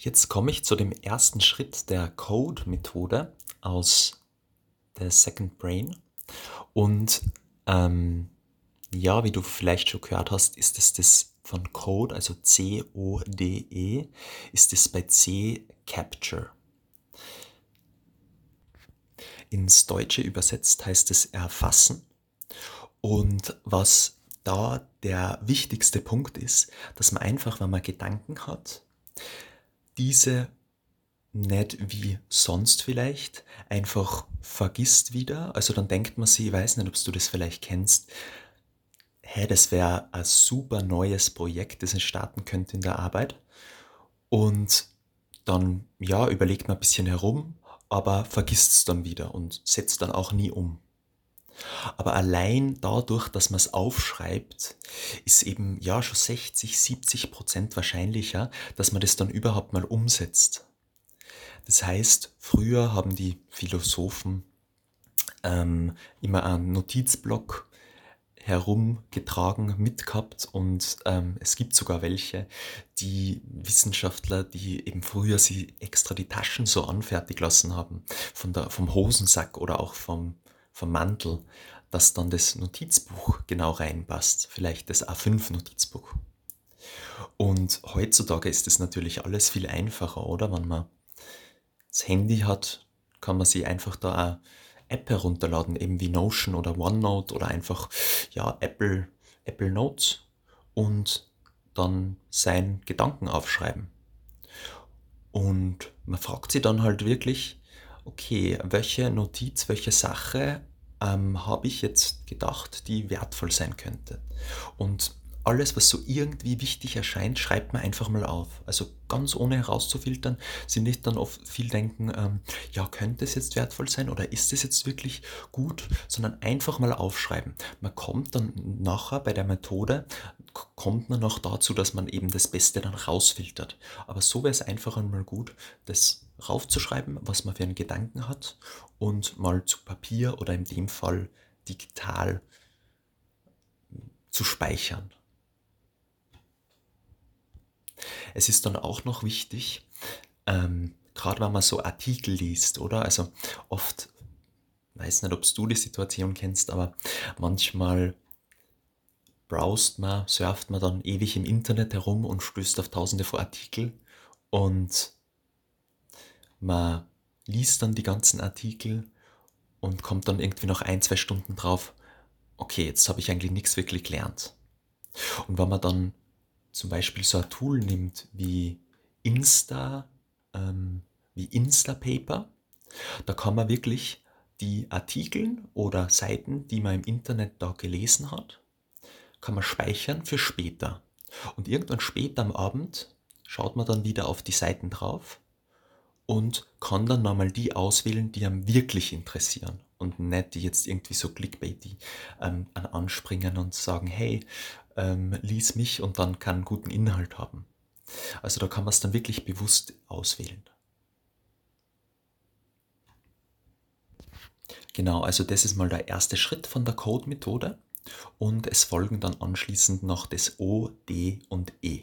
Jetzt komme ich zu dem ersten Schritt der Code-Methode aus der Second Brain. Und ähm, ja, wie du vielleicht schon gehört hast, ist es das von Code, also C-O-D-E, ist es bei C Capture. Ins Deutsche übersetzt heißt es erfassen. Und was da der wichtigste Punkt ist, dass man einfach, wenn man Gedanken hat, diese nicht wie sonst vielleicht einfach vergisst wieder. Also dann denkt man sich, ich weiß nicht, ob du das vielleicht kennst, hey, das wäre ein super neues Projekt, das ich starten könnte in der Arbeit. Und dann, ja, überlegt man ein bisschen herum, aber vergisst es dann wieder und setzt dann auch nie um. Aber allein dadurch, dass man es aufschreibt, ist eben ja schon 60, 70 Prozent wahrscheinlicher, dass man das dann überhaupt mal umsetzt. Das heißt, früher haben die Philosophen ähm, immer einen Notizblock herumgetragen, mitgehabt und ähm, es gibt sogar welche, die Wissenschaftler, die eben früher sie extra die Taschen so anfertigen lassen haben, von der, vom Hosensack oder auch vom vom Mantel, dass dann das Notizbuch genau reinpasst, vielleicht das A5-Notizbuch. Und heutzutage ist es natürlich alles viel einfacher, oder? Wenn man das Handy hat, kann man sich einfach da eine App herunterladen, eben wie Notion oder OneNote oder einfach ja, Apple, Apple Notes und dann seinen Gedanken aufschreiben. Und man fragt sich dann halt wirklich, okay, welche Notiz, welche Sache ähm, habe ich jetzt gedacht, die wertvoll sein könnte. Und alles, was so irgendwie wichtig erscheint, schreibt man einfach mal auf. Also ganz ohne herauszufiltern, sie nicht dann oft viel denken, ähm, ja, könnte es jetzt wertvoll sein oder ist es jetzt wirklich gut, sondern einfach mal aufschreiben. Man kommt dann nachher bei der Methode, kommt man noch dazu, dass man eben das Beste dann rausfiltert. Aber so wäre es einfach einmal gut, das raufzuschreiben, was man für einen Gedanken hat und mal zu Papier oder in dem Fall digital zu speichern. Es ist dann auch noch wichtig, ähm, gerade wenn man so Artikel liest, oder? Also oft, weiß nicht, ob du die Situation kennst, aber manchmal browst man, surft man dann ewig im Internet herum und stößt auf tausende von Artikel und man liest dann die ganzen Artikel und kommt dann irgendwie noch ein, zwei Stunden drauf, okay, jetzt habe ich eigentlich nichts wirklich gelernt. Und wenn man dann zum Beispiel so ein Tool nimmt wie Insta, ähm, wie Instapaper, da kann man wirklich die Artikel oder Seiten, die man im Internet da gelesen hat, kann man speichern für später. Und irgendwann später am Abend schaut man dann wieder auf die Seiten drauf und kann dann nochmal die auswählen, die einem wirklich interessieren und nicht die jetzt irgendwie so clickbaity ähm, anspringen und sagen, hey, ähm, lies mich und dann kann guten Inhalt haben. Also da kann man es dann wirklich bewusst auswählen. Genau, also das ist mal der erste Schritt von der Code-Methode und es folgen dann anschließend noch das O, D und E.